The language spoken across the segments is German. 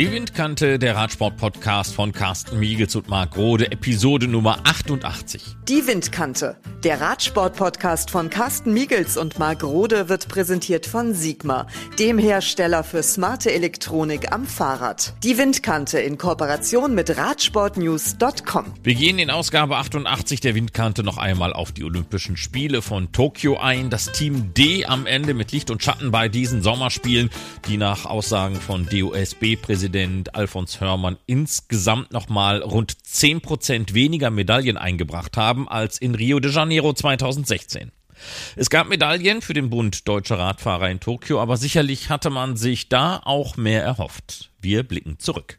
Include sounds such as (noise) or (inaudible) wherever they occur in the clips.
Die Windkante, der Radsport-Podcast von Carsten Miegels und Marc Rode, Episode Nummer 88. Die Windkante, der Radsport-Podcast von Carsten Miegels und Marc Rode wird präsentiert von Sigma, dem Hersteller für smarte Elektronik am Fahrrad. Die Windkante in Kooperation mit Radsportnews.com. Wir gehen in Ausgabe 88 der Windkante noch einmal auf die Olympischen Spiele von Tokio ein. Das Team D am Ende mit Licht und Schatten bei diesen Sommerspielen, die nach Aussagen von DOSB-Präsident Präsident Alfons Hörmann insgesamt nochmal rund 10 Prozent weniger Medaillen eingebracht haben als in Rio de Janeiro 2016. Es gab Medaillen für den Bund deutscher Radfahrer in Tokio, aber sicherlich hatte man sich da auch mehr erhofft. Wir blicken zurück.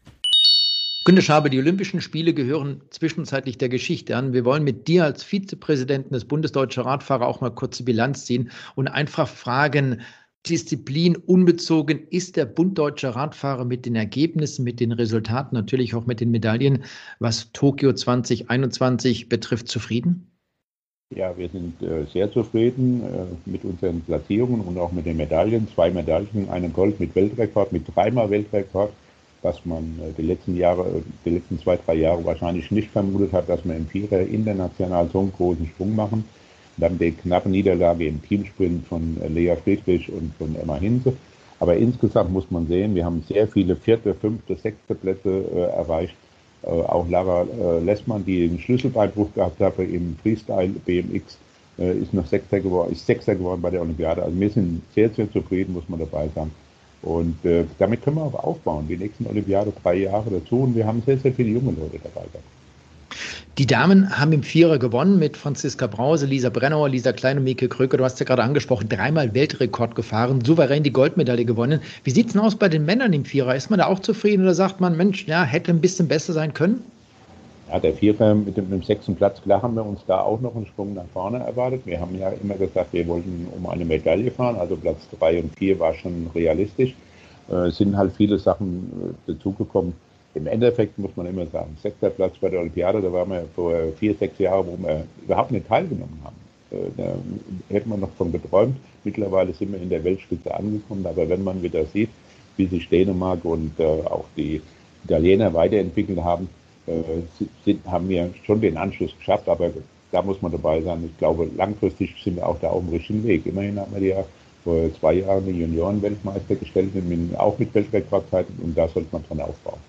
Günter Schabe, die Olympischen Spiele gehören zwischenzeitlich der Geschichte an. Wir wollen mit dir als Vizepräsidenten des Bundes Deutscher Radfahrer auch mal kurze Bilanz ziehen und einfach fragen, Disziplin unbezogen ist der Bund deutscher Radfahrer mit den Ergebnissen, mit den Resultaten, natürlich auch mit den Medaillen, was Tokio 2021 betrifft, zufrieden? Ja, wir sind äh, sehr zufrieden äh, mit unseren Platzierungen und auch mit den Medaillen. Zwei Medaillen, einen Gold mit Weltrekord, mit dreimal Weltrekord, was man äh, die letzten Jahre, äh, die letzten zwei, drei Jahre wahrscheinlich nicht vermutet hat, dass wir im Vierer international so einen großen Sprung machen. Dann die knappe Niederlage im Teamsprint von Lea Friedrich und von Emma Hinse. Aber insgesamt muss man sehen, wir haben sehr viele vierte, fünfte, sechste Plätze äh, erreicht. Äh, auch Lara äh, Lessmann, die einen Schlüsselbeinbruch gehabt hatte im Freestyle BMX, äh, ist noch Sechster geworden, ist Sechster geworden bei der Olympiade. Also wir sind sehr, sehr zufrieden, muss man dabei sein. Und äh, damit können wir auch aufbauen. Die nächsten Olympiade drei Jahre dazu und wir haben sehr, sehr viele junge Leute dabei gehabt. Die Damen haben im Vierer gewonnen mit Franziska Brause, Lisa Brennauer, Lisa Klein und Mieke Kröker. Du hast ja gerade angesprochen, dreimal Weltrekord gefahren, souverän die Goldmedaille gewonnen. Wie sieht es denn aus bei den Männern im Vierer? Ist man da auch zufrieden oder sagt man, Mensch, ja, hätte ein bisschen besser sein können? Ja, der Vierer mit dem, mit dem sechsten Platz, klar haben wir uns da auch noch einen Sprung nach vorne erwartet. Wir haben ja immer gesagt, wir wollten um eine Medaille fahren, also Platz drei und vier war schon realistisch. Äh, es sind halt viele Sachen äh, dazugekommen im Endeffekt muss man immer sagen, sechster Platz bei der Olympiade, da waren wir vor vier, sechs Jahren, wo wir überhaupt nicht teilgenommen haben. Äh, da hätte man noch von geträumt. Mittlerweile sind wir in der Weltspitze angekommen, aber wenn man wieder sieht, wie sich Dänemark und äh, auch die Italiener weiterentwickelt haben, äh, sind, haben wir schon den Anschluss geschafft, aber da muss man dabei sein. Ich glaube, langfristig sind wir auch da auf dem richtigen Weg. Immerhin haben wir ja vor zwei Jahren die Junioren-Weltmeister gestellt, auch mit Weltrekordzeiten und da sollte man dran aufbauen.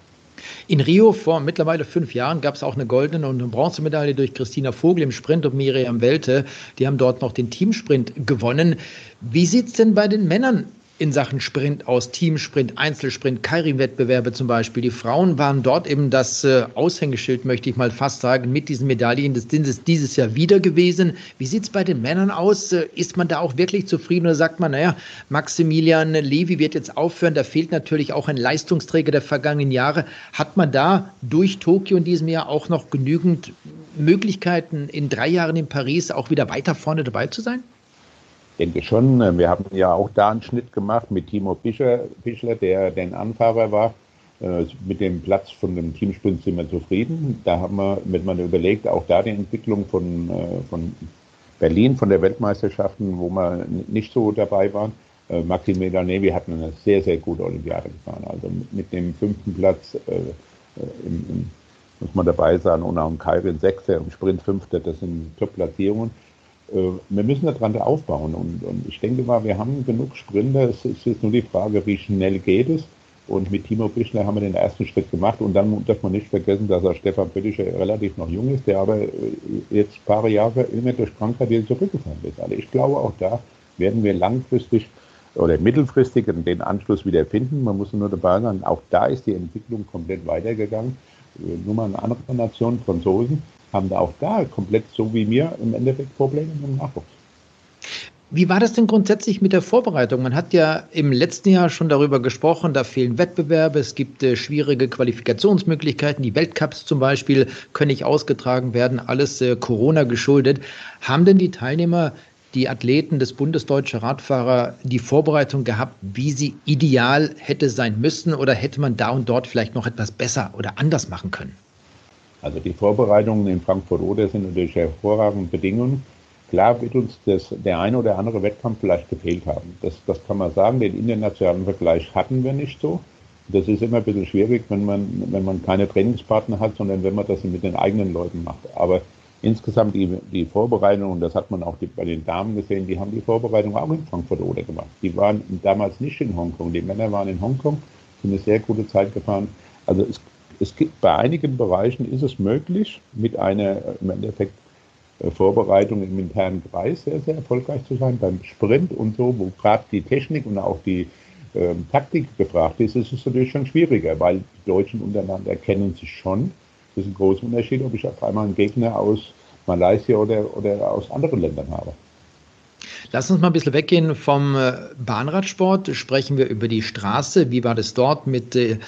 In Rio vor mittlerweile fünf Jahren gab es auch eine goldene und eine Bronzemedaille durch Christina Vogel im Sprint und Miriam Welte. Die haben dort noch den Teamsprint gewonnen. Wie sieht es denn bei den Männern in Sachen Sprint aus, Teamsprint, Einzelsprint, Kairim-Wettbewerbe zum Beispiel. Die Frauen waren dort eben das äh, Aushängeschild, möchte ich mal fast sagen, mit diesen Medaillen. Das sind es dieses Jahr wieder gewesen. Wie sieht es bei den Männern aus? Äh, ist man da auch wirklich zufrieden oder sagt man, naja, Maximilian Levi wird jetzt aufhören, da fehlt natürlich auch ein Leistungsträger der vergangenen Jahre. Hat man da durch Tokio in diesem Jahr auch noch genügend Möglichkeiten, in drei Jahren in Paris auch wieder weiter vorne dabei zu sein? Denke schon. Äh, wir haben ja auch da einen Schnitt gemacht mit Timo Pischler, der den Anfahrer war. Äh, mit dem Platz von dem Teamsprint sind wir zufrieden. Da haben wir, wenn man überlegt, auch da die Entwicklung von, äh, von Berlin, von der Weltmeisterschaften, wo wir nicht so dabei waren. Maximilian Nevi hat eine sehr, sehr gute Olympiade gefahren. Also mit dem fünften Platz äh, im, im, muss man dabei sein und auch im Kairin Sechster, im Sprint Fünfter, das sind Top-Platzierungen. Äh, wir müssen daran aufbauen. Und, und, ich denke mal, wir haben genug Sprinter. Es ist jetzt nur die Frage, wie schnell geht es. Und mit Timo Bischler haben wir den ersten Schritt gemacht. Und dann darf man nicht vergessen, dass er Stefan Pöttischer relativ noch jung ist, der aber äh, jetzt ein paar Jahre immer durch Krankheit wieder zurückgefallen ist. Also ich glaube, auch da werden wir langfristig oder mittelfristig den Anschluss wieder finden. Man muss nur dabei sein, auch da ist die Entwicklung komplett weitergegangen. Äh, nur mal eine andere Nation, Franzosen, haben da auch da komplett so wie mir im Endeffekt Probleme mit dem Nachwuchs. Wie war das denn grundsätzlich mit der Vorbereitung? Man hat ja im letzten Jahr schon darüber gesprochen, da fehlen Wettbewerbe, es gibt äh, schwierige Qualifikationsmöglichkeiten, die Weltcups zum Beispiel können nicht ausgetragen werden, alles äh, Corona geschuldet. Haben denn die Teilnehmer, die Athleten des Bundesdeutsche Radfahrer die Vorbereitung gehabt, wie sie ideal hätte sein müssen oder hätte man da und dort vielleicht noch etwas besser oder anders machen können? Also die Vorbereitungen in Frankfurt-Oder sind natürlich hervorragende Bedingungen. Klar wird uns das, der eine oder andere Wettkampf vielleicht gefehlt haben. Das, das kann man sagen. Den internationalen Vergleich hatten wir nicht so. Das ist immer ein bisschen schwierig, wenn man, wenn man keine Trainingspartner hat, sondern wenn man das mit den eigenen Leuten macht. Aber insgesamt die, die Vorbereitung, und das hat man auch die, bei den Damen gesehen, die haben die Vorbereitung auch in Frankfurt oder gemacht. Die waren damals nicht in Hongkong. Die Männer waren in Hongkong, sind eine sehr gute Zeit gefahren. Also es, es gibt bei einigen Bereichen ist es möglich, mit einer im Endeffekt äh, Vorbereitung im internen Kreis sehr, sehr erfolgreich zu sein. Beim Sprint und so, wo gerade die Technik und auch die ähm, Taktik gefragt ist, ist es natürlich schon schwieriger, weil die Deutschen untereinander kennen sich schon das ist ein großer Unterschied, ob ich auf einmal einen Gegner aus Malaysia oder, oder aus anderen Ländern habe. Lass uns mal ein bisschen weggehen vom äh, Bahnradsport. Sprechen wir über die Straße. Wie war das dort mit äh,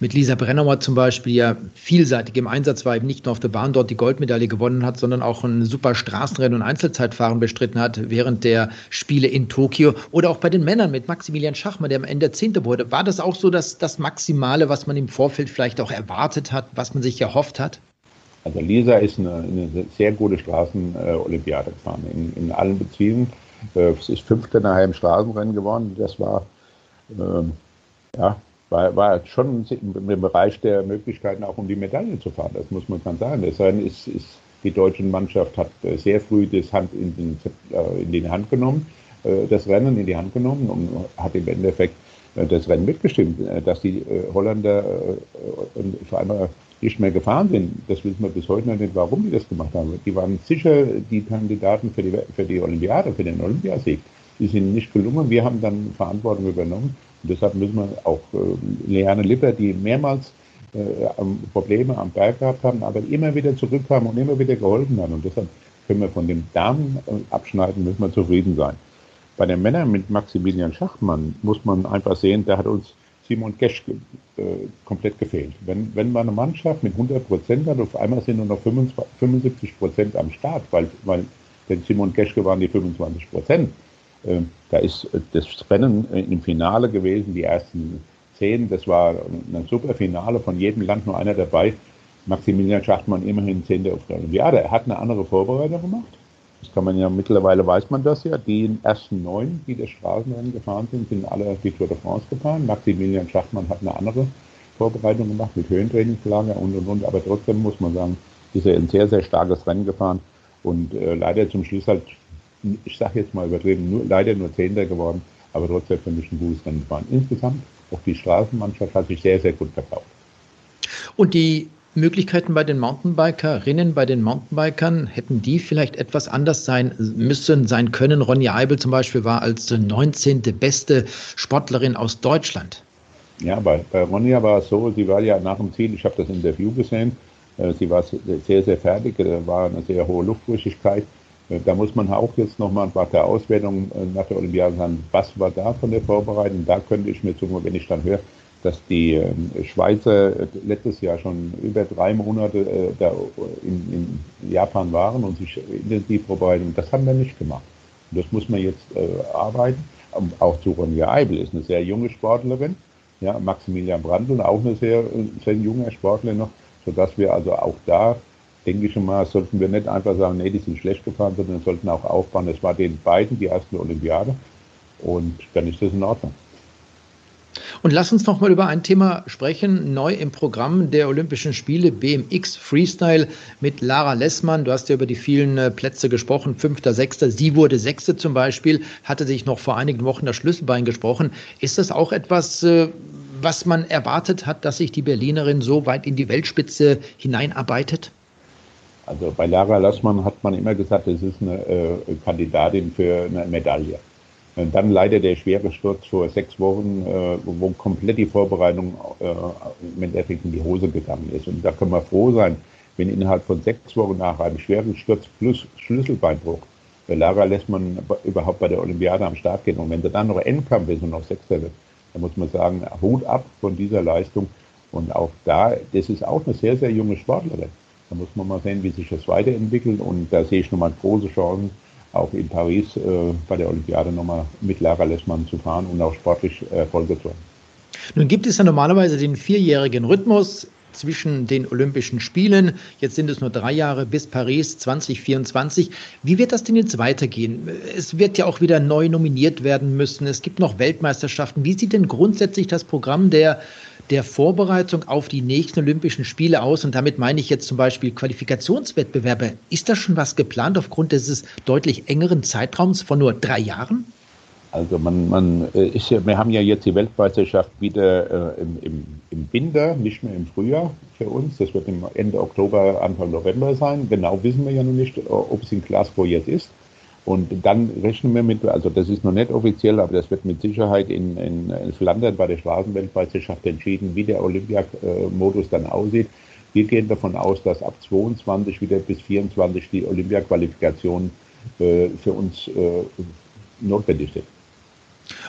mit Lisa Brennauer zum Beispiel ja vielseitig im Einsatz war, eben nicht nur auf der Bahn dort die Goldmedaille gewonnen hat, sondern auch ein super Straßenrennen und Einzelzeitfahren bestritten hat während der Spiele in Tokio. Oder auch bei den Männern mit Maximilian Schachmann, der am Ende Zehnte wurde. War das auch so dass das Maximale, was man im Vorfeld vielleicht auch erwartet hat, was man sich erhofft hat? Also Lisa ist eine, eine sehr gute Straßenolympiade gefahren in, in allen Beziehungen. Äh, es ist Fünfte nachher im Straßenrennen geworden. Das war ähm, ja, war, war schon im Bereich der Möglichkeiten auch um die Medaille zu fahren. Das muss man ganz sagen. Das ist, ist, die deutsche Mannschaft hat äh, sehr früh das Hand in, den, äh, in die Hand genommen, äh, das Rennen in die Hand genommen und hat im Endeffekt das Rennen mitgestimmt. Dass die Holländer vor allem nicht mehr gefahren sind, das wissen wir bis heute noch nicht, warum die das gemacht haben. Die waren sicher die Kandidaten für die, für die Olympiade, für den Olympiasieg. Die sind nicht gelungen. Wir haben dann Verantwortung übernommen und deshalb müssen wir auch äh, Leane Lipper, die mehrmals äh, Probleme am Berg gehabt haben, aber immer wieder zurückkamen und immer wieder geholfen haben. Und deshalb können wir von dem Damen äh, abschneiden, müssen wir zufrieden sein. Bei den Männern mit Maximilian Schachmann muss man einfach sehen, da hat uns Simon Gesch äh, komplett gefehlt. Wenn, wenn man eine Mannschaft mit 100 Prozent hat, auf einmal sind nur noch 25, 75 Prozent am Start, weil, weil denn Simon Geschke waren die 25 Prozent. Ähm, da ist äh, das Rennen äh, im Finale gewesen, die ersten zehn. Das war ein super Finale, von jedem Land nur einer dabei. Maximilian Schachtmann immerhin Zehnter auf der Olympiade. Er hat eine andere Vorbereitung gemacht. Das kann man ja mittlerweile weiß man das ja. Die ersten neun, die das Straßenrennen gefahren sind, sind alle die Tour de France gefahren. Maximilian Schachtmann hat eine andere Vorbereitung gemacht mit Höhentrainingslager und und und. Aber trotzdem muss man sagen, ist er ein sehr, sehr starkes Rennen gefahren und äh, leider zum Schluss halt ich sage jetzt mal übertrieben, nur, leider nur Zehnter geworden, aber trotzdem für mich ein gutes Rennen gefahren. Insgesamt, auch die Straßenmannschaft hat sich sehr, sehr gut verkauft. Und die Möglichkeiten bei den Mountainbikerinnen, bei den Mountainbikern, hätten die vielleicht etwas anders sein müssen, sein können? Ronja Eibel zum Beispiel war als 19. beste Sportlerin aus Deutschland. Ja, bei, bei Ronja war es so, sie war ja nach dem Ziel, ich habe das Interview gesehen, äh, sie war sehr, sehr fertig, da war eine sehr hohe Luftfeuchtigkeit. Äh, da muss man auch jetzt nochmal nach der Auswertung äh, nach der Olympiade sagen, was war da von der Vorbereitung? Da könnte ich mir zugucken, wenn ich dann höre, dass die ähm, Schweizer äh, letztes Jahr schon über drei Monate da in, in Japan waren und sich intensiv vorbereiten. Das haben wir nicht gemacht. Das muss man jetzt arbeiten. Auch zu Ronja Eibel ist eine sehr junge Sportlerin. Ja, Maximilian Brandl, auch eine sehr, sehr junge Sportler noch, sodass wir also auch da denke ich schon mal, sollten wir nicht einfach sagen, nee, die sind schlecht gefahren, sondern sollten auch aufbauen. Es war den beiden die erste Olympiade und dann ist das in Ordnung. Und lass uns noch mal über ein Thema sprechen, neu im Programm der Olympischen Spiele BMX Freestyle mit Lara Lessmann. Du hast ja über die vielen äh, Plätze gesprochen, fünfter, sechster. Sie wurde sechste zum Beispiel, hatte sich noch vor einigen Wochen das Schlüsselbein gesprochen. Ist das auch etwas, äh, was man erwartet hat, dass sich die Berlinerin so weit in die Weltspitze hineinarbeitet? Also bei Lara Lassmann hat man immer gesagt, es ist eine äh, Kandidatin für eine Medaille. Und dann leider der schwere Sturz vor sechs Wochen, äh, wo komplett die Vorbereitung äh, im Endeffekt in die Hose gegangen ist. Und da können wir froh sein, wenn innerhalb von sechs Wochen nach einem schweren Sturz plus Schlüsselbeinbruch äh, Lara Lessmann überhaupt bei der Olympiade am Start geht. Und wenn sie dann noch Endkampf ist und noch Sechster wird, dann muss man sagen, Hut ab von dieser Leistung. Und auch da, das ist auch eine sehr, sehr junge Sportlerin. Da muss man mal sehen, wie sich das weiterentwickelt. Und da sehe ich nochmal große Chancen, auch in Paris äh, bei der Olympiade nochmal mit Lara Lessmann zu fahren und auch sportlich Erfolge zu haben. Nun gibt es ja normalerweise den vierjährigen Rhythmus. zwischen den Olympischen Spielen. Jetzt sind es nur drei Jahre bis Paris 2024. Wie wird das denn jetzt weitergehen? Es wird ja auch wieder neu nominiert werden müssen. Es gibt noch Weltmeisterschaften. Wie sieht denn grundsätzlich das Programm der der Vorbereitung auf die nächsten Olympischen Spiele aus? Und damit meine ich jetzt zum Beispiel Qualifikationswettbewerbe. Ist da schon was geplant aufgrund dieses deutlich engeren Zeitraums von nur drei Jahren? Also man, man äh, ist ja, wir haben ja jetzt die Weltmeisterschaft wieder äh, im, im, im Winter, nicht mehr im Frühjahr für uns. Das wird im Ende Oktober, Anfang November sein. Genau wissen wir ja noch nicht, ob es in Glasgow jetzt ist. Und dann rechnen wir mit, also das ist noch nicht offiziell, aber das wird mit Sicherheit in, in, in Flandern bei der Straßenweltmeisterschaft entschieden, wie der Olympiamodus dann aussieht. Wir gehen davon aus, dass ab 22 wieder bis 24 die Olympia-Qualifikation äh, für uns äh, notwendig sind.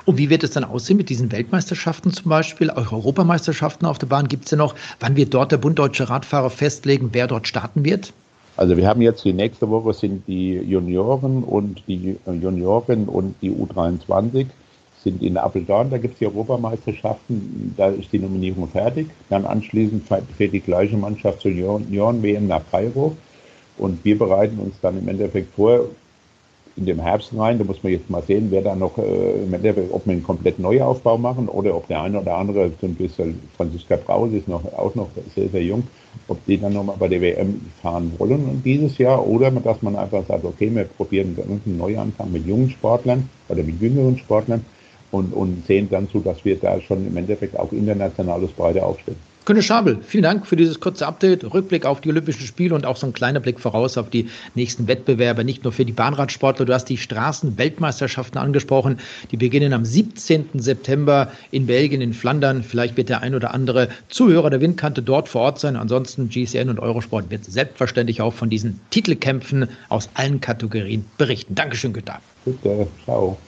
Und wie wird es dann aussehen mit diesen Weltmeisterschaften zum Beispiel, auch Europameisterschaften auf der Bahn? Gibt es ja noch, wann wird dort der Bund Deutsche Radfahrer festlegen, wer dort starten wird? Also wir haben jetzt die nächste Woche sind die Junioren und die Junioren und die U23 sind in Apeldoorn, da gibt es die Europameisterschaften, da ist die Nominierung fertig. Dann anschließend fährt die gleiche Mannschaft zur Junioren-WM nach Kairo. Und wir bereiten uns dann im Endeffekt vor, in dem Herbst rein. Da muss man jetzt mal sehen, wer da noch, äh, ob wir einen komplett Neuaufbau machen oder ob der eine oder andere, zum Beispiel Franziska Braus ist noch, auch noch sehr, sehr jung, ob die dann nochmal bei der WM fahren wollen dieses Jahr oder dass man einfach sagt, okay, wir probieren einen Neuanfang mit jungen Sportlern oder mit jüngeren Sportlern und, und sehen dann zu, dass wir da schon im Endeffekt auch internationales Breite aufstellen. Günter Schabel, vielen Dank für dieses kurze Update, Rückblick auf die Olympischen Spiele und auch so ein kleiner Blick voraus auf die nächsten Wettbewerbe, nicht nur für die Bahnradsportler. Du hast die Straßenweltmeisterschaften angesprochen. Die beginnen am 17. September in Belgien, in Flandern. Vielleicht wird der ein oder andere Zuhörer der Windkante dort vor Ort sein. Ansonsten GCN und Eurosport wird selbstverständlich auch von diesen Titelkämpfen aus allen Kategorien berichten. Dankeschön, Günter. Bitte, ciao.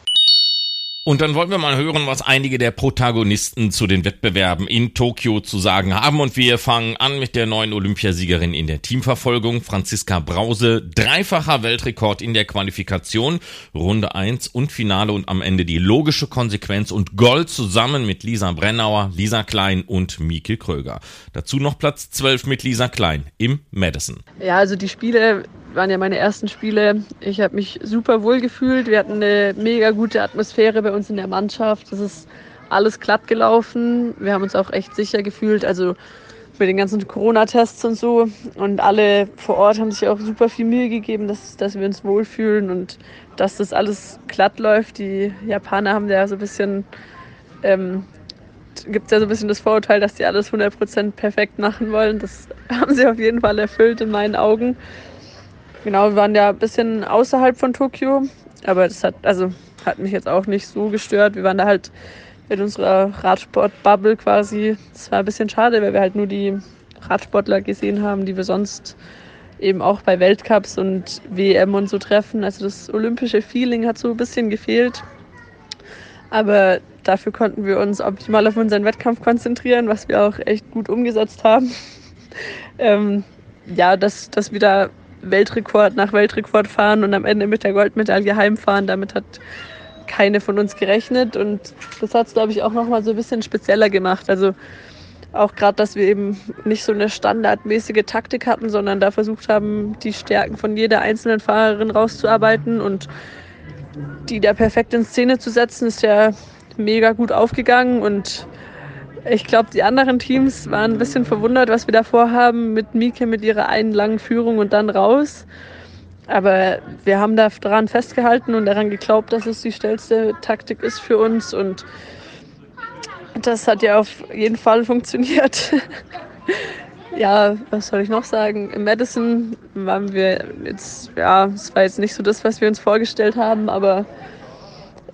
Und dann wollen wir mal hören, was einige der Protagonisten zu den Wettbewerben in Tokio zu sagen haben. Und wir fangen an mit der neuen Olympiasiegerin in der Teamverfolgung, Franziska Brause. Dreifacher Weltrekord in der Qualifikation, Runde 1 und Finale und am Ende die logische Konsequenz und Gold zusammen mit Lisa Brennauer, Lisa Klein und Mieke Kröger. Dazu noch Platz 12 mit Lisa Klein im Madison. Ja, also die Spiele waren ja meine ersten Spiele. Ich habe mich super wohl gefühlt. Wir hatten eine mega gute Atmosphäre bei uns in der Mannschaft. Das ist alles glatt gelaufen. Wir haben uns auch echt sicher gefühlt. Also mit den ganzen Corona-Tests und so. Und alle vor Ort haben sich auch super viel Mühe gegeben, dass, dass wir uns wohlfühlen und dass das alles glatt läuft. Die Japaner haben ja so ein bisschen, ähm, gibt es ja so ein bisschen das Vorurteil, dass die alles 100% perfekt machen wollen. Das (laughs) haben sie auf jeden Fall erfüllt in meinen Augen. Genau, wir waren ja ein bisschen außerhalb von Tokio, aber das hat, also, hat mich jetzt auch nicht so gestört. Wir waren da halt in unserer Radsport-Bubble quasi. Das war ein bisschen schade, weil wir halt nur die Radsportler gesehen haben, die wir sonst eben auch bei Weltcups und WM und so treffen. Also das olympische Feeling hat so ein bisschen gefehlt. Aber dafür konnten wir uns optimal auf unseren Wettkampf konzentrieren, was wir auch echt gut umgesetzt haben. (laughs) ähm, ja, dass, dass wir da Weltrekord nach Weltrekord fahren und am Ende mit der Goldmedaille heimfahren. Damit hat keine von uns gerechnet und das hat es, glaube ich, auch nochmal so ein bisschen spezieller gemacht. Also auch gerade, dass wir eben nicht so eine standardmäßige Taktik hatten, sondern da versucht haben, die Stärken von jeder einzelnen Fahrerin rauszuarbeiten und die da perfekt in Szene zu setzen, ist ja mega gut aufgegangen und ich glaube, die anderen Teams waren ein bisschen verwundert, was wir da vorhaben mit Mieke, mit ihrer einen langen Führung und dann raus. Aber wir haben da daran festgehalten und daran geglaubt, dass es die schnellste Taktik ist für uns. Und das hat ja auf jeden Fall funktioniert. (laughs) ja, was soll ich noch sagen? Im Madison waren wir jetzt, ja, es war jetzt nicht so das, was wir uns vorgestellt haben, aber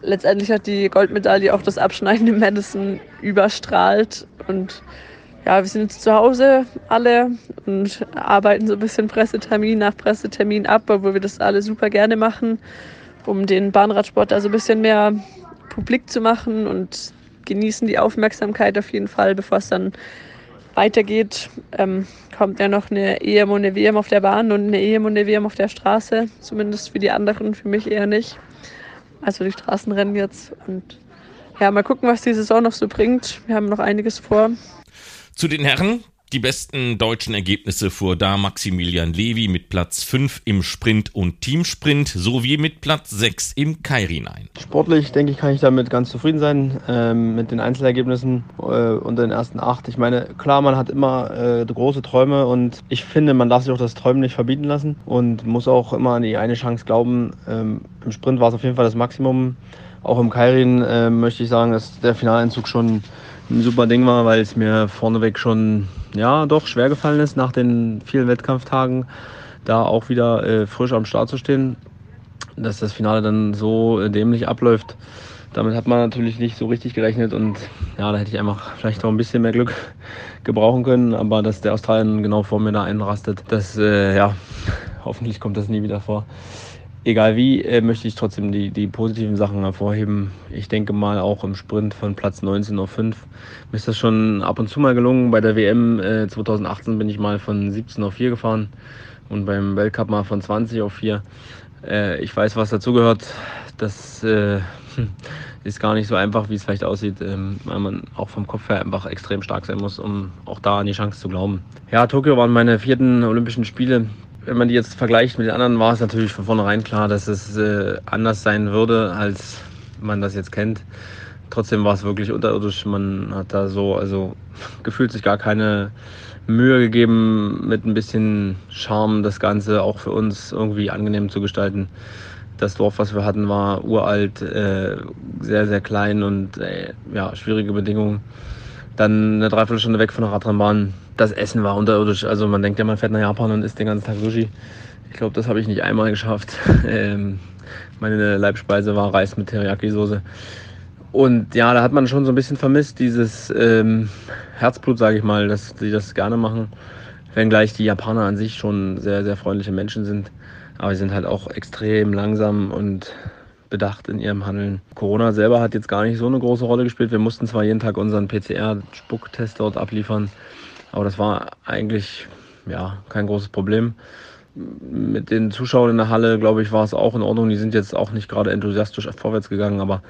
letztendlich hat die Goldmedaille auch das Abschneiden im Madison überstrahlt. Und ja, wir sind jetzt zu Hause alle und arbeiten so ein bisschen Pressetermin nach Pressetermin ab, obwohl wir das alle super gerne machen, um den Bahnradsport da so ein bisschen mehr publik zu machen und genießen die Aufmerksamkeit auf jeden Fall, bevor es dann weitergeht. Ähm, kommt ja noch eine EM und eine WM auf der Bahn und eine EM und eine WM auf der Straße, zumindest für die anderen, für mich eher nicht also die Straßenrennen jetzt. Und ja, mal gucken, was die Saison noch so bringt. Wir haben noch einiges vor. Zu den Herren Die besten deutschen Ergebnisse fuhr da Maximilian Levi mit Platz 5 im Sprint und Teamsprint sowie mit Platz 6 im Kairin ein. Sportlich, denke ich, kann ich damit ganz zufrieden sein ähm, mit den Einzelergebnissen äh, unter den ersten acht. Ich meine, klar, man hat immer äh, große Träume und ich finde, man darf sich auch das Träumen nicht verbieten lassen und muss auch immer an die eine Chance glauben. Ähm, Im Sprint war es auf jeden Fall das Maximum. Auch im Kairin äh, möchte ich sagen, dass der Finaleinzug schon ein super Ding war, weil es mir vorneweg schon ja doch schwer gefallen ist, nach den vielen Wettkampftagen da auch wieder äh, frisch am Start zu stehen. Dass das Finale dann so äh, dämlich abläuft, damit hat man natürlich nicht so richtig gerechnet und ja, da hätte ich einfach vielleicht auch ein bisschen mehr Glück (laughs) gebrauchen können, aber dass der Australien genau vor mir da einrastet, das äh, ja, (laughs) hoffentlich kommt das nie wieder vor egal wie, äh, möchte ich trotzdem die, die positiven Sachen hervorheben. Ich denke mal auch im Sprint von Platz 19 auf 5. Mir ist das schon ab und zu mal gelungen. Bei der WM äh, 2018 bin ich mal von 17 auf 4 gefahren und beim Weltcup mal von 20 auf 4. Äh, ich weiß, was dazugehört. Das äh, (laughs) ist gar nicht so einfach, wie es vielleicht aussieht, ähm, weil man auch vom Kopf her einfach extrem stark sein muss, um auch da an die Chance zu glauben. Ja, Tokio waren meine vierten Olympischen Spiele wenn man die jetzt vergleicht mit den anderen, war es natürlich von vornherein klar, dass es äh, anders sein würde, als man das jetzt kennt. Trotzdem war es wirklich unterirdisch. Man hat da so, also (laughs) gefühlt sich gar keine Mühe gegeben, mit ein bisschen Charme das Ganze auch für uns irgendwie angenehm zu gestalten. Das Dorf, was wir hatten, war uralt, äh, sehr, sehr klein und äh, ja, schwierige Bedingungen. Dann eine Dreiviertelstunde weg von der Radrennbahn das Essen war unterirdisch. Also man denkt ja, man fährt nach Japan und isst den ganzen Tag Sushi. Ich glaube, das habe ich nicht einmal geschafft. (laughs) Ähm, meine Leibspeise war Reis mit Teriyaki-Soße. Und ja, da hat man schon so ein bisschen vermisst, dieses ähm, Herzblut, sage ich mal, dass sie das gerne machen. Wenngleich die Japaner an sich schon sehr, sehr freundliche Menschen sind. Aber sie sind halt auch extrem langsam und bedacht in ihrem Handeln. Corona selber hat jetzt gar nicht so eine große Rolle gespielt. Wir mussten zwar jeden Tag unseren PCR-Spucktest dort abliefern, aber das war eigentlich ja, kein großes Problem. Mit den Zuschauern in der Halle, glaube ich, war es auch in Ordnung. Die sind jetzt auch nicht gerade enthusiastisch vorwärts gegangen, aber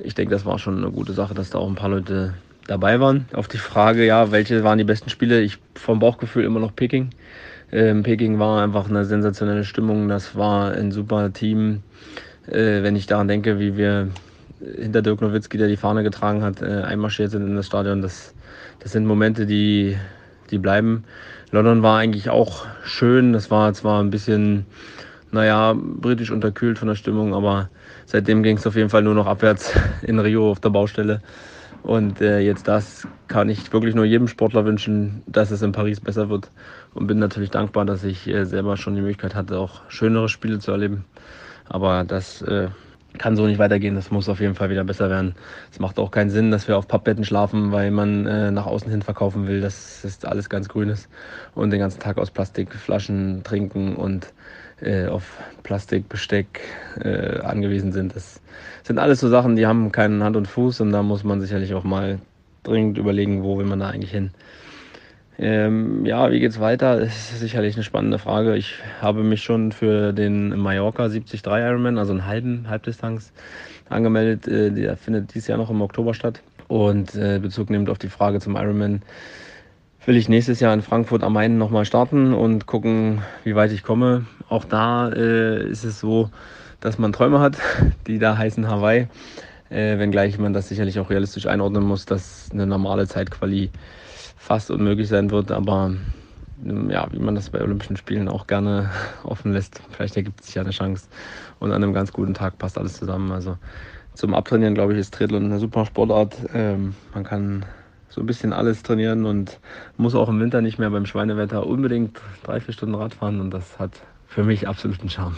ich denke, das war schon eine gute Sache, dass da auch ein paar Leute dabei waren. Auf die Frage, ja, welche waren die besten Spiele? Ich vom Bauchgefühl immer noch Peking. Ähm, Peking war einfach eine sensationelle Stimmung. Das war ein super Team. Äh, wenn ich daran denke, wie wir hinter Dirk Nowitzki, der die Fahne getragen hat, äh, einmarschiert sind in das Stadion, das, das sind Momente, die, die bleiben. London war eigentlich auch schön. Das war zwar ein bisschen, naja, britisch unterkühlt von der Stimmung, aber seitdem ging es auf jeden Fall nur noch abwärts (laughs) in Rio auf der Baustelle. Und äh, jetzt das kann ich wirklich nur jedem Sportler wünschen, dass es in Paris besser wird. Und bin natürlich dankbar, dass ich äh, selber schon die Möglichkeit hatte, auch schönere Spiele zu erleben. Aber das äh, kann so nicht weitergehen. Das muss auf jeden Fall wieder besser werden. Es macht auch keinen Sinn, dass wir auf Pappbetten schlafen, weil man äh, nach außen hin verkaufen will, dass ist alles ganz grün ist und den ganzen Tag aus Plastikflaschen trinken und äh, auf Plastikbesteck äh, angewiesen sind. Das sind alles so Sachen, die haben keinen Hand und Fuß und da muss man sicherlich auch mal dringend überlegen, wo will man da eigentlich hin. Ähm, ja, wie geht's weiter? Das ist sicherlich eine spannende Frage. Ich habe mich schon für den Mallorca 73 Ironman, also einen halben Halbdistanz, angemeldet. Äh, der findet dieses Jahr noch im Oktober statt. Und äh, Bezug nehmend auf die Frage zum Ironman will ich nächstes Jahr in Frankfurt am Main nochmal starten und gucken, wie weit ich komme. Auch da äh, ist es so, dass man Träume hat, (laughs) die da heißen Hawaii. Äh, wenngleich man das sicherlich auch realistisch einordnen muss, dass eine normale Zeitquali fast unmöglich sein wird, aber ähm, ja, wie man das bei Olympischen Spielen auch gerne (laughs) offen lässt, vielleicht ergibt sich ja eine Chance und an einem ganz guten Tag passt alles zusammen. Also zum Abtrainieren, glaube ich, ist Triathlon eine super Sportart. Ähm, man kann so ein bisschen alles trainieren und muss auch im Winter nicht mehr beim Schweinewetter unbedingt drei, vier Stunden Rad fahren und das hat für mich absoluten Charme.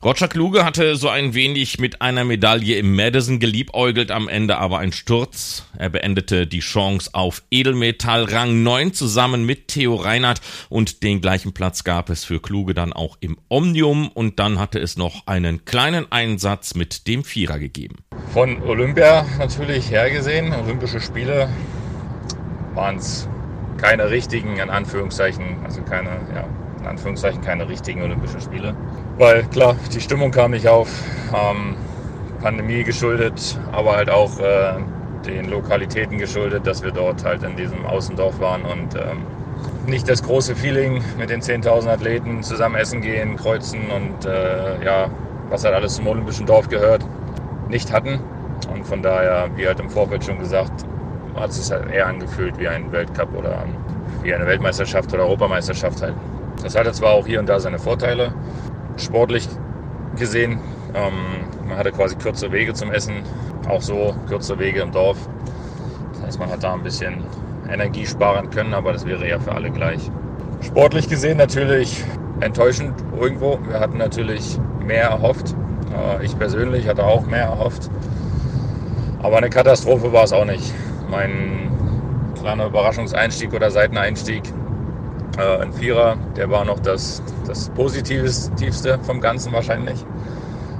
Roger Kluge hatte so ein wenig mit einer Medaille im Madison geliebäugelt, am Ende aber ein Sturz. Er beendete die Chance auf Edelmetall Rang 9 zusammen mit Theo Reinhardt und den gleichen Platz gab es für Kluge dann auch im Omnium und dann hatte es noch einen kleinen Einsatz mit dem Vierer gegeben. Von Olympia natürlich hergesehen, Olympische Spiele waren es keine richtigen, in Anführungszeichen, also keine, ja, in Anführungszeichen keine richtigen Olympischen Spiele. Weil klar, die Stimmung kam nicht auf, ähm, Pandemie geschuldet, aber halt auch äh, den Lokalitäten geschuldet, dass wir dort halt in diesem Außendorf waren und ähm, nicht das große Feeling mit den 10.000 Athleten zusammen essen gehen, kreuzen und äh, ja, was halt alles zum Olympischen Dorf gehört, nicht hatten. Und von daher, wie halt im Vorfeld schon gesagt, hat es sich halt eher angefühlt wie ein Weltcup oder wie eine Weltmeisterschaft oder Europameisterschaft halt. Das hatte zwar auch hier und da seine Vorteile, sportlich gesehen. Ähm, man hatte quasi kürzere Wege zum Essen, auch so kürzere Wege im Dorf. Das heißt, man hat da ein bisschen Energie sparen können, aber das wäre ja für alle gleich. Sportlich gesehen natürlich enttäuschend irgendwo. Wir hatten natürlich mehr erhofft. Äh, ich persönlich hatte auch mehr erhofft. Aber eine Katastrophe war es auch nicht. Mein kleiner Überraschungseinstieg oder Seiteneinstieg äh, ein Vierer, der war noch das, das Positivste vom Ganzen wahrscheinlich.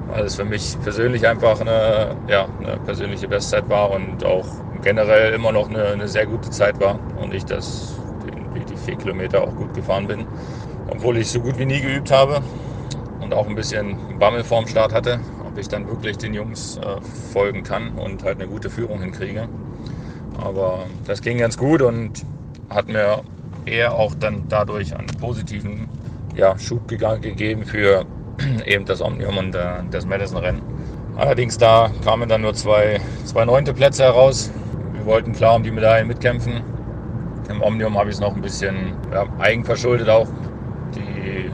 Weil es für mich persönlich einfach eine, ja, eine persönliche Bestzeit war und auch generell immer noch eine, eine sehr gute Zeit war und ich das die, die vier Kilometer auch gut gefahren bin. Obwohl ich so gut wie nie geübt habe und auch ein bisschen Bammel vorm Start hatte, ob ich dann wirklich den Jungs äh, folgen kann und halt eine gute Führung hinkriege. Aber das ging ganz gut und hat mir eher auch dann dadurch einen positiven ja, Schub gegeben für (clears throat) eben das Omnium und äh, das Madison-Rennen. Allerdings da kamen dann nur zwei, zwei neunte Plätze heraus. Wir wollten klar um die Medaillen mitkämpfen. Im Omnium habe ich es noch ein bisschen ja, eigenverschuldet auch. Die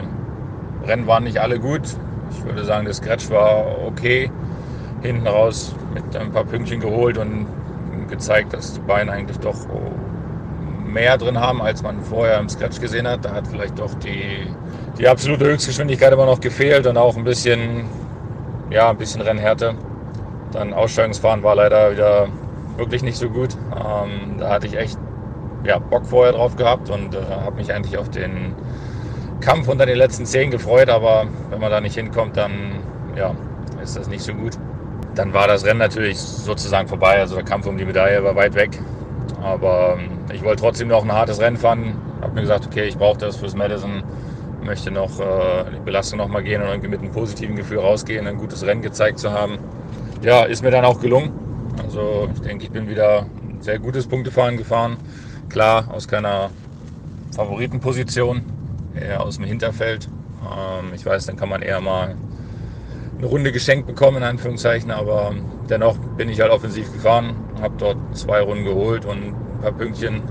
Rennen waren nicht alle gut. Ich würde sagen, das Scratch war okay. Hinten raus mit ein paar Pünktchen geholt und gezeigt, dass die Beine eigentlich doch mehr drin haben, als man vorher im Scratch gesehen hat. Da hat vielleicht doch die, die absolute Höchstgeschwindigkeit immer noch gefehlt und auch ein bisschen, ja, ein bisschen Rennhärte. Dann Aussteigungsfahren war leider wieder wirklich nicht so gut. Ähm, da hatte ich echt ja, Bock vorher drauf gehabt und äh, habe mich eigentlich auf den Kampf unter den letzten zehn gefreut, aber wenn man da nicht hinkommt, dann ja, ist das nicht so gut. Dann war das Rennen natürlich sozusagen vorbei. Also der Kampf um die Medaille war weit weg. Aber ähm, ich wollte trotzdem noch ein hartes Rennen fahren. Habe mir gesagt, okay, ich brauche das fürs Madison. Möchte noch äh, die Belastung noch mal gehen und irgendwie mit einem positiven Gefühl rausgehen, ein gutes Rennen gezeigt zu haben. Ja, ist mir dann auch gelungen. Also ich denke, ich bin wieder ein sehr gutes Punktefahren gefahren. Klar, aus keiner Favoritenposition, eher aus dem Hinterfeld. Ähm, ich weiß, dann kann man eher mal eine Runde geschenkt bekommen, in Anführungszeichen, aber dennoch bin ich halt offensiv gefahren, habe dort zwei Runden geholt und ein paar Pünktchen.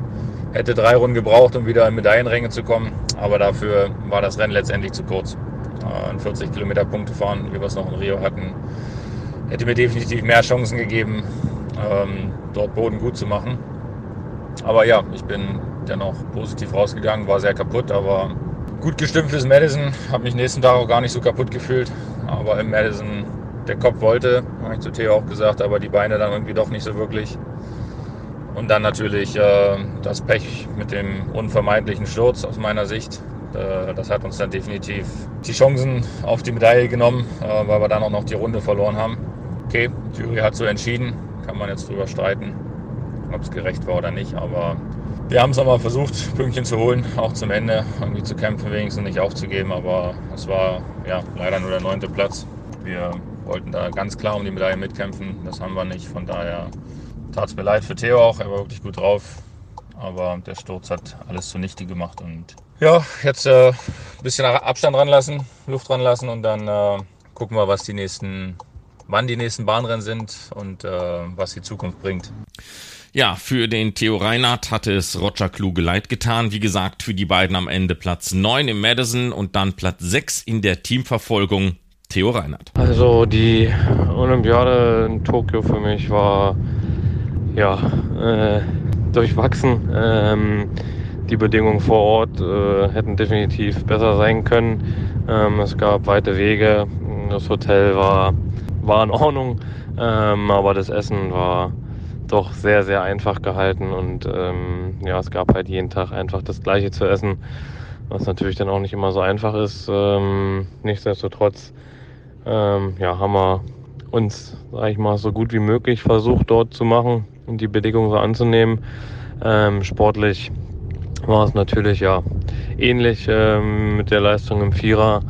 Hätte drei Runden gebraucht, um wieder in Medaillenränge zu kommen, aber dafür war das Rennen letztendlich zu kurz. Ein 40 Kilometer Punkte fahren, wie wir es noch in Rio hatten, hätte mir definitiv mehr Chancen gegeben, ähm, dort Boden gut zu machen. Aber ja, ich bin dennoch positiv rausgegangen, war sehr kaputt, aber gut gestimmt fürs Madison. Habe mich nächsten Tag auch gar nicht so kaputt gefühlt. Aber im Madison, der Kopf wollte, habe ich zu Theo auch gesagt, aber die Beine dann irgendwie doch nicht so wirklich. Und dann natürlich äh, das Pech mit dem unvermeidlichen Sturz aus meiner Sicht. Äh, das hat uns dann definitiv die Chancen auf die Medaille genommen, äh, weil wir dann auch noch die Runde verloren haben. Okay, Jury hat so entschieden, kann man jetzt drüber streiten, ob es gerecht war oder nicht, aber wir haben es nochmal versucht, Pünktchen zu holen, auch zum Ende, irgendwie zu kämpfen, wenigstens nicht aufzugeben, aber es war ja leider nur der neunte Platz. Wir wollten da ganz klar um die Medaille mitkämpfen, das haben wir nicht, von daher tat es mir leid für Theo auch, er war wirklich gut drauf, aber der Sturz hat alles zunichte gemacht und ja, jetzt äh, ein bisschen Abstand ranlassen, Luft ranlassen und dann äh, gucken wir, was die nächsten, wann die nächsten Bahnrennen sind und äh, was die Zukunft bringt. Ja, für den Theo Reinhardt hatte es Roger Kluge leid getan. Wie gesagt, für die beiden am Ende Platz 9 im Madison und dann Platz 6 in der Teamverfolgung. Theo Reinhardt. Also die Olympiade in Tokio für mich war ja äh, durchwachsen. Ähm, die Bedingungen vor Ort äh, hätten definitiv besser sein können. Ähm, es gab weite Wege. Das Hotel war, war in Ordnung, ähm, aber das Essen war doch sehr, sehr einfach gehalten und ähm, ja, es gab halt jeden Tag einfach das Gleiche zu essen, was natürlich dann auch nicht immer so einfach ist. Ähm, nichtsdestotrotz ähm, ja, haben wir uns, sag ich mal, so gut wie möglich versucht dort zu machen und die Bedingungen so anzunehmen. Ähm, sportlich war es natürlich ja ähnlich ähm, mit der Leistung im Vierer.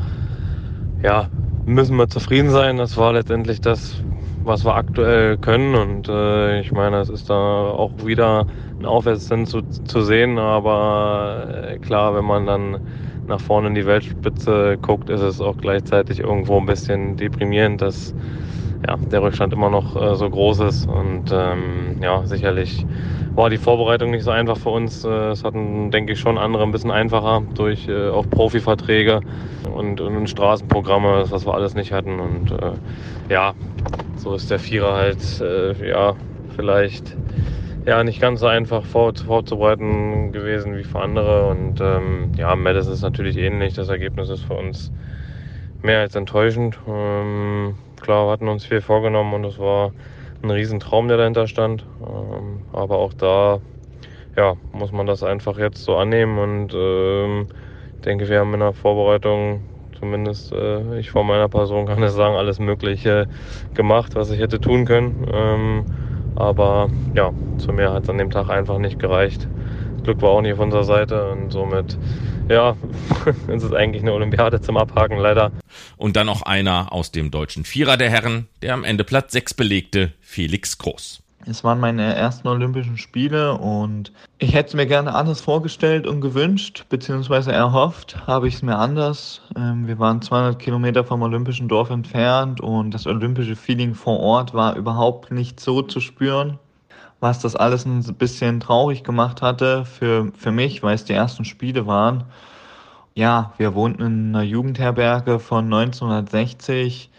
Ja, müssen wir zufrieden sein. Das war letztendlich das, was wir aktuell können. Und äh, ich meine, es ist da auch wieder ein Aufwärtstrend zu, zu sehen. Aber äh, klar, wenn man dann nach vorne in die Weltspitze guckt, ist es auch gleichzeitig irgendwo ein bisschen deprimierend, dass ja, der Rückstand immer noch äh, so groß ist. Und ähm, ja, sicherlich war die Vorbereitung nicht so einfach für uns. Äh, es hatten, denke ich, schon andere ein bisschen einfacher durch äh, auch Profiverträge und, und Straßenprogramme, was wir alles nicht hatten. Und äh, ja, so ist der Vierer halt, äh, ja, vielleicht ja nicht ganz so einfach vor, vorzubereiten gewesen wie für andere. Und ähm, ja, Madison ist natürlich ähnlich. Das Ergebnis ist für uns mehr als enttäuschend. Ähm, klar, wir hatten uns viel vorgenommen und es war ein Riesentraum, der dahinter stand. Ähm, aber auch da ja, muss man das einfach jetzt so annehmen und ähm, ich denke, wir haben in der Vorbereitung zumindest äh, ich vor meiner Person kann es sagen, alles Mögliche gemacht, was ich hätte tun können. Ähm, aber ja, zu mir hat es an dem Tag einfach nicht gereicht. Glück war auch nicht auf unserer Seite und somit, ja, (laughs) es ist eigentlich eine Olympiade zum Abhaken, leider. Und dann noch einer aus dem deutschen Vierer der Herren, der am Ende Platz 6 belegte, Felix Groß. Es waren meine ersten Olympischen Spiele und ich hätte es mir gerne anders vorgestellt und gewünscht, beziehungsweise erhofft, habe ich es mir anders. Ähm, wir waren 200 Kilometer vom Olympischen Dorf entfernt und das olympische Feeling vor Ort war überhaupt nicht so zu spüren, was das alles ein bisschen traurig gemacht hatte für, für mich, weil es die ersten Spiele waren. Ja, wir wohnten in einer Jugendherberge von 1960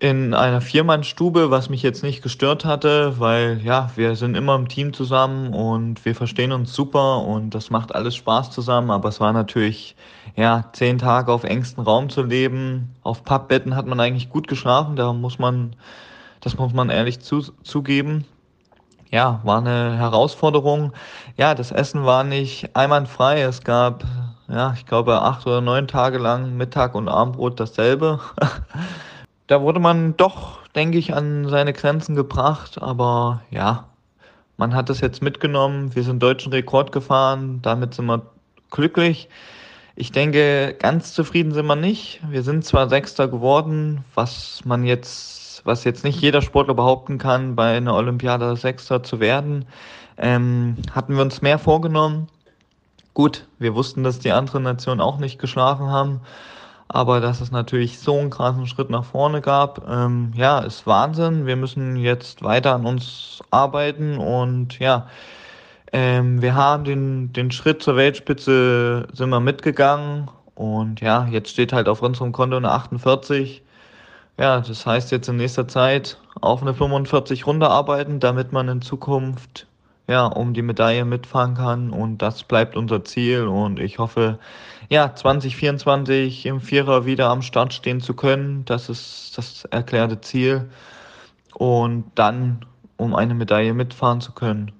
in einer Viermannstube, was mich jetzt nicht gestört hatte, weil ja, wir sind immer im Team zusammen und wir verstehen uns super und das macht alles Spaß zusammen. Aber es war natürlich, ja, zehn Tage auf engstem Raum zu leben. Auf Pappbetten hat man eigentlich gut geschlafen, da muss man, das muss man ehrlich zu, zugeben. Ja, war eine Herausforderung. Ja, das Essen war nicht einwandfrei. Es gab, ja, ich glaube, acht oder neun Tage lang Mittag und Abendbrot dasselbe. (laughs) da wurde man doch, denke ich, an seine Grenzen gebracht. Aber ja, man hat das jetzt mitgenommen. Wir sind deutschen Rekord gefahren. Damit sind wir glücklich. Ich denke, ganz zufrieden sind wir nicht. Wir sind zwar Sechster geworden, was man jetzt, was jetzt nicht jeder Sportler behaupten kann, bei einer Olympiade Sechster zu werden. Ähm, hatten wir uns mehr vorgenommen. Gut, wir wussten, dass die anderen Nationen auch nicht geschlafen haben. Aber dass es natürlich so einen krassen Schritt nach vorne gab, ähm, ja, ist Wahnsinn. Wir müssen jetzt weiter an uns arbeiten und ja, ähm, wir haben den, den Schritt zur Weltspitze sind wir mitgegangen und ja, jetzt steht halt auf unserem Konto eine 48. Ja, das heißt jetzt in nächster Zeit auf eine 45 Runde arbeiten, damit man in Zukunft ja, um die Medaille mitfahren kann. Und das bleibt unser Ziel. Und ich hoffe, ja, 2024 im Vierer wieder am Start stehen zu können. Das ist das erklärte Ziel. Und dann, um eine Medaille mitfahren zu können.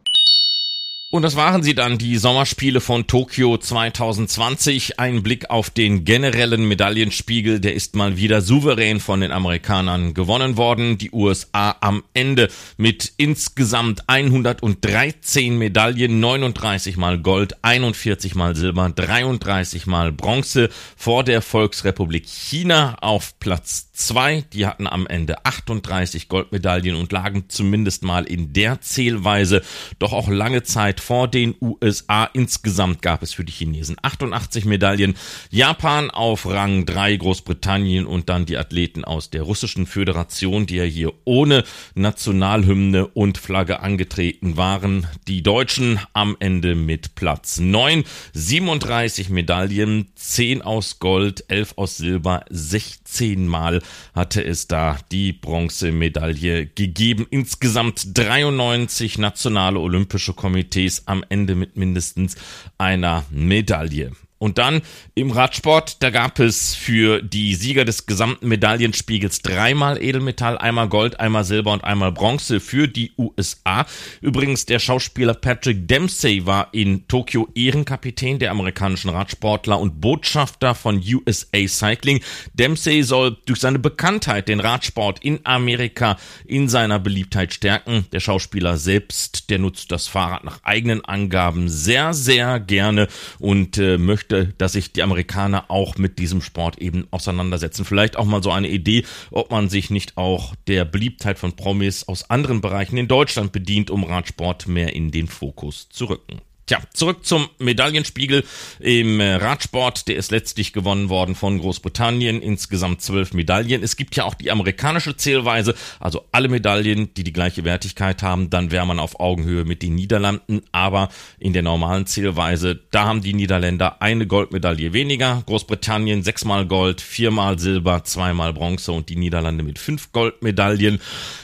Und das waren sie dann, die Sommerspiele von Tokio 2020. Ein Blick auf den generellen Medaillenspiegel, der ist mal wieder souverän von den Amerikanern gewonnen worden. Die USA am Ende mit insgesamt 113 Medaillen, 39 mal Gold, 41 mal Silber, 33 mal Bronze vor der Volksrepublik China auf Platz 2. Die hatten am Ende 38 Goldmedaillen und lagen zumindest mal in der Zählweise doch auch lange Zeit vor den USA. Insgesamt gab es für die Chinesen 88 Medaillen. Japan auf Rang 3, Großbritannien und dann die Athleten aus der russischen Föderation, die ja hier ohne Nationalhymne und Flagge angetreten waren. Die Deutschen am Ende mit Platz 9, 37 Medaillen, 10 aus Gold, 11 aus Silber, 16 Mal hatte es da die Bronzemedaille gegeben. Insgesamt 93 nationale olympische Komitees Paris am Ende mit mindestens einer Medaille. Und dann im Radsport, da gab es für die Sieger des gesamten Medaillenspiegels dreimal Edelmetall, einmal Gold, einmal Silber und einmal Bronze für die USA. Übrigens, der Schauspieler Patrick Dempsey war in Tokio Ehrenkapitän der amerikanischen Radsportler und Botschafter von USA Cycling. Dempsey soll durch seine Bekanntheit den Radsport in Amerika in seiner Beliebtheit stärken. Der Schauspieler selbst, der nutzt das Fahrrad nach eigenen Angaben sehr, sehr gerne und äh, möchte möchte, dass sich die Amerikaner auch mit diesem Sport eben auseinandersetzen. Vielleicht auch mal so eine Idee, ob man sich nicht auch der Beliebtheit von Promis aus anderen Bereichen in Deutschland bedient, um Radsport mehr in den Fokus zu rücken. Tja, zurück zum Medaillenspiegel im äh, Radsport. Der ist letztlich gewonnen worden von Großbritannien. Insgesamt zwölf Medaillen. Es gibt ja auch die amerikanische Zählweise, also alle Medaillen, die die gleiche Wertigkeit haben. Dann wäre man auf Augenhöhe mit den Niederlanden. Aber in der normalen Zählweise, da haben die Niederländer eine Goldmedaille weniger. Großbritannien sechsmal Gold, viermal Silber, zweimal Bronze und die Niederlande mit fünf Goldmedaillen.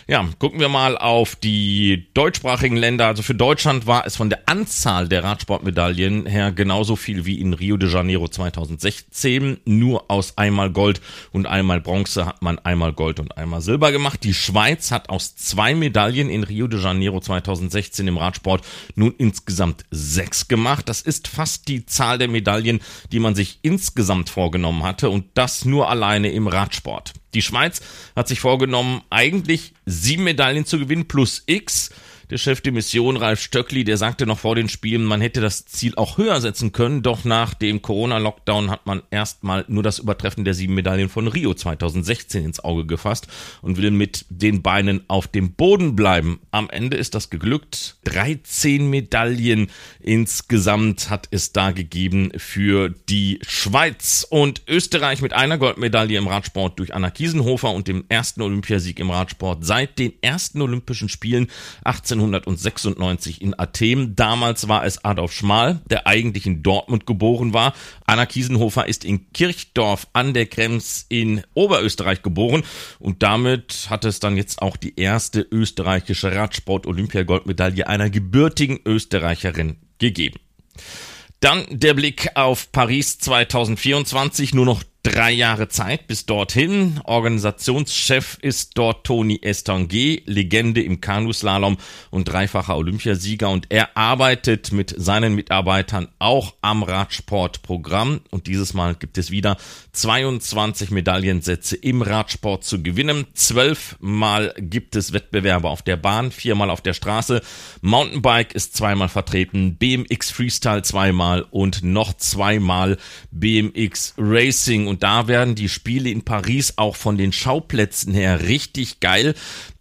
Ja, gucken wir mal auf die deutschsprachigen Länder. Also für Deutschland war es von der Anzahl der der Radsportmedaillen her genauso viel wie in Rio de Janeiro 2016. Nur aus einmal Gold und einmal Bronze hat man einmal Gold und einmal Silber gemacht. Die Schweiz hat aus zwei Medaillen in Rio de Janeiro 2016 im Radsport nun insgesamt sechs gemacht. Das ist fast die Zahl der Medaillen, die man sich insgesamt vorgenommen hatte und das nur alleine im Radsport. Die Schweiz hat sich vorgenommen, eigentlich sieben Medaillen zu gewinnen plus X der Chef der Mission, Ralf Stöckli, der sagte noch vor den Spielen, man hätte das Ziel auch höher setzen können, doch nach dem Corona-Lockdown hat man erstmal nur das Übertreffen der sieben Medaillen von Rio 2016 ins Auge gefasst und will mit den Beinen auf dem Boden bleiben. Am Ende ist das geglückt. 13 Medaillen insgesamt hat es da gegeben für die Schweiz und Österreich mit einer Goldmedaille im Radsport durch Anna Kiesenhofer und dem ersten Olympiasieg im Radsport seit den ersten Olympischen Spielen 18 1996 in Athen. Damals war es Adolf Schmal, der eigentlich in Dortmund geboren war. Anna Kiesenhofer ist in Kirchdorf an der Krems in Oberösterreich geboren und damit hat es dann jetzt auch die erste österreichische Radsport-Olympiagoldmedaille einer gebürtigen Österreicherin gegeben. Dann der Blick auf Paris 2024, nur noch drei Jahre Zeit bis dorthin. Organisationschef ist dort Toni Estanguet, Legende im Kanuslalom und dreifacher Olympiasieger und er arbeitet mit seinen Mitarbeitern auch am Radsportprogramm und dieses Mal gibt es wieder 22 Medaillensätze im Radsport zu gewinnen. Zwölfmal gibt es Wettbewerbe auf der Bahn, viermal auf der Straße. Mountainbike ist zweimal vertreten, BMX Freestyle zweimal und noch zweimal BMX Racing und und da werden die Spiele in Paris auch von den Schauplätzen her richtig geil.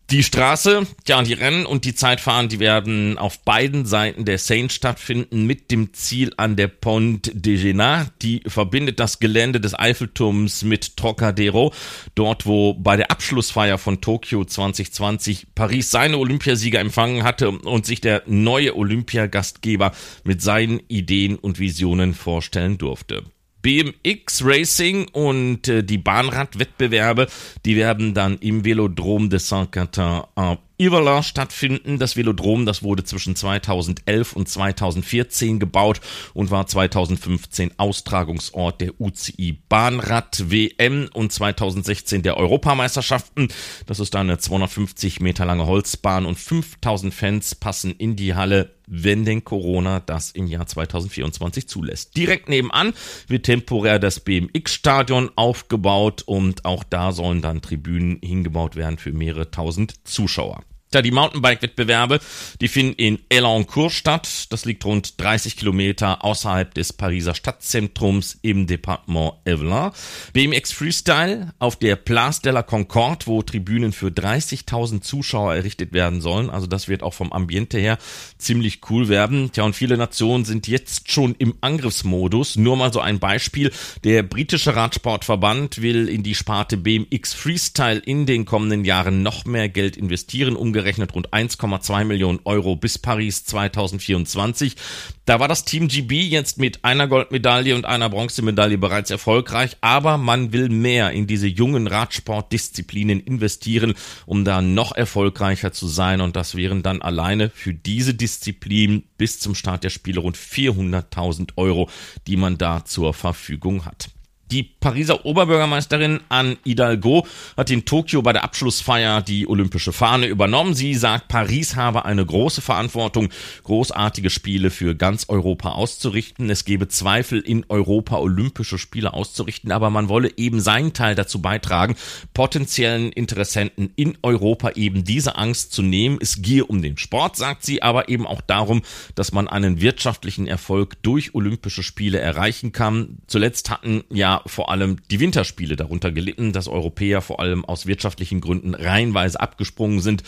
Die Straße, ja, die Rennen und die Zeitfahren, die werden auf beiden Seiten der Seine stattfinden mit dem Ziel an der Pont de Génat. Die verbindet das Gelände des Eiffelturms mit Trocadero. Dort, wo bei der Abschlussfeier von Tokio 2020 Paris seine Olympiasieger empfangen hatte und sich der neue Olympiagastgeber mit seinen Ideen und Visionen vorstellen durfte. BMX Racing und äh, die Bahnradwettbewerbe, die werden dann im Velodrom de Saint-Quentin en Yvelin stattfinden. Das Velodrom, das wurde zwischen 2011 und 2014 gebaut und war 2015 Austragungsort der UCI Bahnrad WM und 2016 der Europameisterschaften. Das ist eine 250 Meter lange Holzbahn und 5000 Fans passen in die Halle wenn denn Corona das im Jahr 2024 zulässt. Direkt nebenan wird temporär das BMX-Stadion aufgebaut und auch da sollen dann Tribünen hingebaut werden für mehrere tausend Zuschauer. Die Mountainbike-Wettbewerbe, die finden in Elancourt statt. Das liegt rund 30 Kilometer außerhalb des Pariser Stadtzentrums im Departement Evelyn. BMX Freestyle auf der Place de la Concorde, wo Tribünen für 30.000 Zuschauer errichtet werden sollen. Also das wird auch vom Ambiente her ziemlich cool werden. Tja, und viele Nationen sind jetzt schon im Angriffsmodus. Nur mal so ein Beispiel. Der britische Radsportverband will in die Sparte BMX Freestyle in den kommenden Jahren noch mehr Geld investieren, um umgerechnet rund 1,2 Millionen Euro bis Paris 2024. Da war das Team GB jetzt mit einer Goldmedaille und einer Bronzemedaille bereits erfolgreich, aber man will mehr in diese jungen Radsportdisziplinen investieren, um da noch erfolgreicher zu sein und das wären dann alleine für diese Disziplin bis zum Start der Spiele rund 400.000 Euro, die man da zur Verfügung hat. Die Pariser Oberbürgermeisterin Anne Hidalgo hat in Tokio bei der Abschlussfeier die olympische Fahne übernommen. Sie sagt, Paris habe eine große Verantwortung, großartige Spiele für ganz Europa auszurichten. Es gebe Zweifel, in Europa olympische Spiele auszurichten, aber man wolle eben seinen Teil dazu beitragen, potenziellen Interessenten in Europa eben diese Angst zu nehmen. Es gehe um den Sport, sagt sie, aber eben auch darum, dass man einen wirtschaftlichen Erfolg durch Olympische Spiele erreichen kann. Zuletzt hatten ja vor allem die Winterspiele darunter gelitten, dass Europäer vor allem aus wirtschaftlichen Gründen reihenweise abgesprungen sind.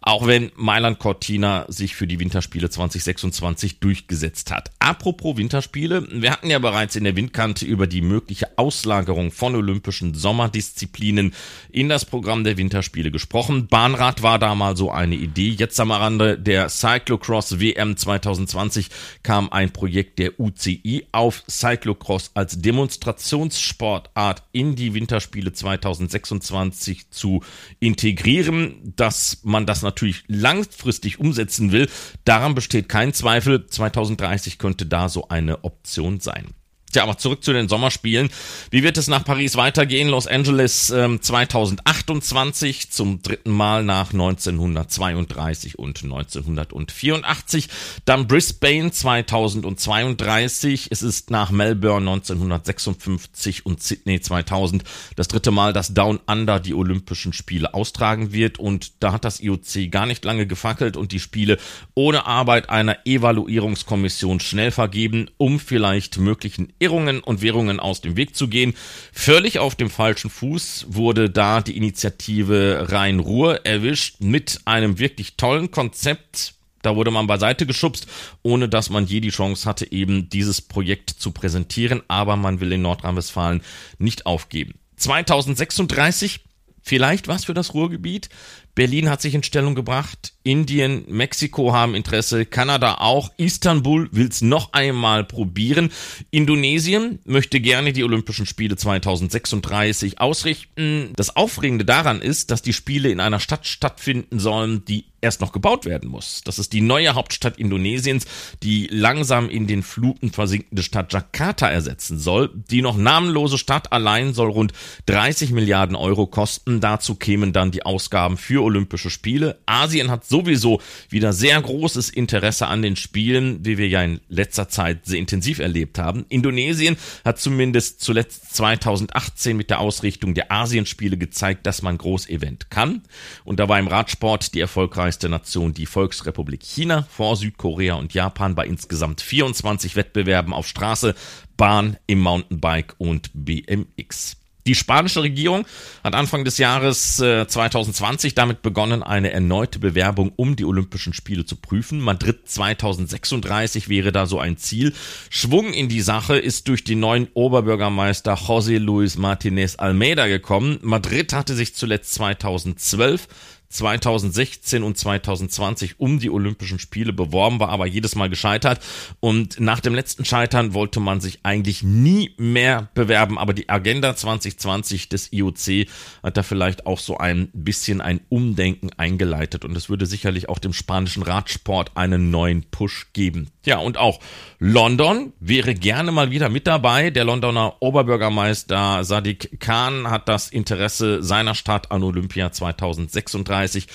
Auch wenn Mailand Cortina sich für die Winterspiele 2026 durchgesetzt hat. Apropos Winterspiele, wir hatten ja bereits in der Windkante über die mögliche Auslagerung von olympischen Sommerdisziplinen in das Programm der Winterspiele gesprochen. Bahnrad war da mal so eine Idee. Jetzt am Rande der Cyclocross WM 2020 kam ein Projekt der UCI auf, Cyclocross als Demonstrationssportart in die Winterspiele 2026 zu integrieren, dass man das natürlich langfristig umsetzen will, daran besteht kein Zweifel. 2030 könnte da so eine Option sein. Tja, aber zurück zu den Sommerspielen. Wie wird es nach Paris weitergehen? Los Angeles ähm, 2028 zum dritten Mal nach 1932 und 1984. Dann Brisbane 2032. Es ist nach Melbourne 1956 und Sydney 2000 das dritte Mal, dass Down Under die Olympischen Spiele austragen wird. Und da hat das IOC gar nicht lange gefackelt und die Spiele ohne Arbeit einer Evaluierungskommission schnell vergeben, um vielleicht möglichen Irrungen und Währungen aus dem Weg zu gehen. Völlig auf dem falschen Fuß wurde da die Initiative Rhein-Ruhr erwischt mit einem wirklich tollen Konzept. Da wurde man beiseite geschubst, ohne dass man je die Chance hatte, eben dieses Projekt zu präsentieren. Aber man will in Nordrhein-Westfalen nicht aufgeben. 2036 Vielleicht was für das Ruhrgebiet. Berlin hat sich in Stellung gebracht. Indien, Mexiko haben Interesse, Kanada auch. Istanbul will es noch einmal probieren. Indonesien möchte gerne die Olympischen Spiele 2036 ausrichten. Das Aufregende daran ist, dass die Spiele in einer Stadt stattfinden sollen, die erst noch gebaut werden muss. Das ist die neue Hauptstadt Indonesiens, die langsam in den Fluten versinkende Stadt Jakarta ersetzen soll. Die noch namenlose Stadt allein soll rund 30 Milliarden Euro kosten. Dazu kämen dann die Ausgaben für Olympische Spiele. Asien hat sowieso wieder sehr großes Interesse an den Spielen, wie wir ja in letzter Zeit sehr intensiv erlebt haben. Indonesien hat zumindest zuletzt 2018 mit der Ausrichtung der Asienspiele gezeigt, dass man Großevent kann. Und da war im Radsport die erfolgreichste Nation die Volksrepublik China vor Südkorea und Japan bei insgesamt 24 Wettbewerben auf Straße, Bahn, im Mountainbike und BMX. Die spanische Regierung hat Anfang des Jahres äh, 2020 damit begonnen, eine erneute Bewerbung um die Olympischen Spiele zu prüfen. Madrid 2036 wäre da so ein Ziel. Schwung in die Sache ist durch den neuen Oberbürgermeister José Luis Martinez Almeida gekommen. Madrid hatte sich zuletzt 2012 2016 und 2020 um die Olympischen Spiele beworben, war aber jedes Mal gescheitert. Und nach dem letzten Scheitern wollte man sich eigentlich nie mehr bewerben. Aber die Agenda 2020 des IOC hat da vielleicht auch so ein bisschen ein Umdenken eingeleitet. Und es würde sicherlich auch dem spanischen Radsport einen neuen Push geben. Ja, und auch London wäre gerne mal wieder mit dabei. Der Londoner Oberbürgermeister Sadiq Khan hat das Interesse seiner Stadt an Olympia 2036 35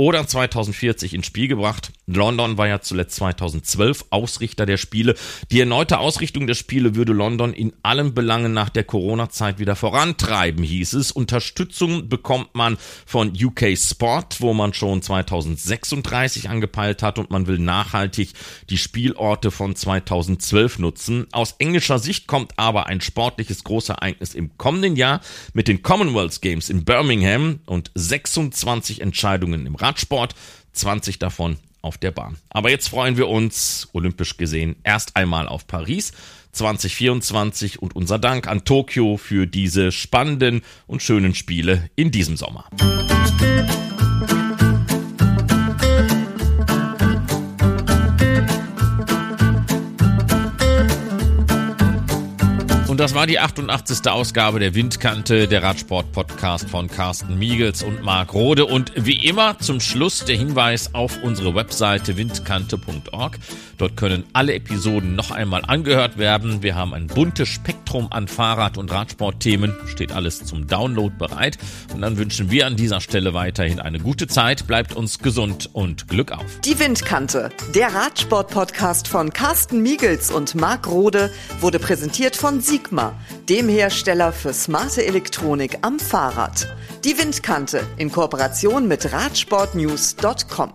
oder 2040 ins Spiel gebracht. London war ja zuletzt 2012 Ausrichter der Spiele. Die erneute Ausrichtung der Spiele würde London in allen Belangen nach der Corona-Zeit wieder vorantreiben, hieß es. Unterstützung bekommt man von UK Sport, wo man schon 2036 angepeilt hat und man will nachhaltig die Spielorte von 2012 nutzen. Aus englischer Sicht kommt aber ein sportliches Großereignis im kommenden Jahr mit den Commonwealth Games in Birmingham und 26 Entscheidungen im Radsport, 20 davon auf der Bahn. Aber jetzt freuen wir uns, olympisch gesehen, erst einmal auf Paris 2024 und unser Dank an Tokio für diese spannenden und schönen Spiele in diesem Sommer. Das war die 88. Ausgabe der Windkante, der Radsport-Podcast von Carsten Miegels und Marc Rode. Und wie immer zum Schluss der Hinweis auf unsere Webseite windkante.org. Dort können alle Episoden noch einmal angehört werden. Wir haben ein buntes Spektrum an Fahrrad- und Radsportthemen. Steht alles zum Download bereit. Und dann wünschen wir an dieser Stelle weiterhin eine gute Zeit. Bleibt uns gesund und Glück auf. Die Windkante, der Radsport-Podcast von Carsten Miegels und Marc Rode, wurde präsentiert von Sigma, dem Hersteller für smarte Elektronik am Fahrrad. Die Windkante in Kooperation mit Radsportnews.com.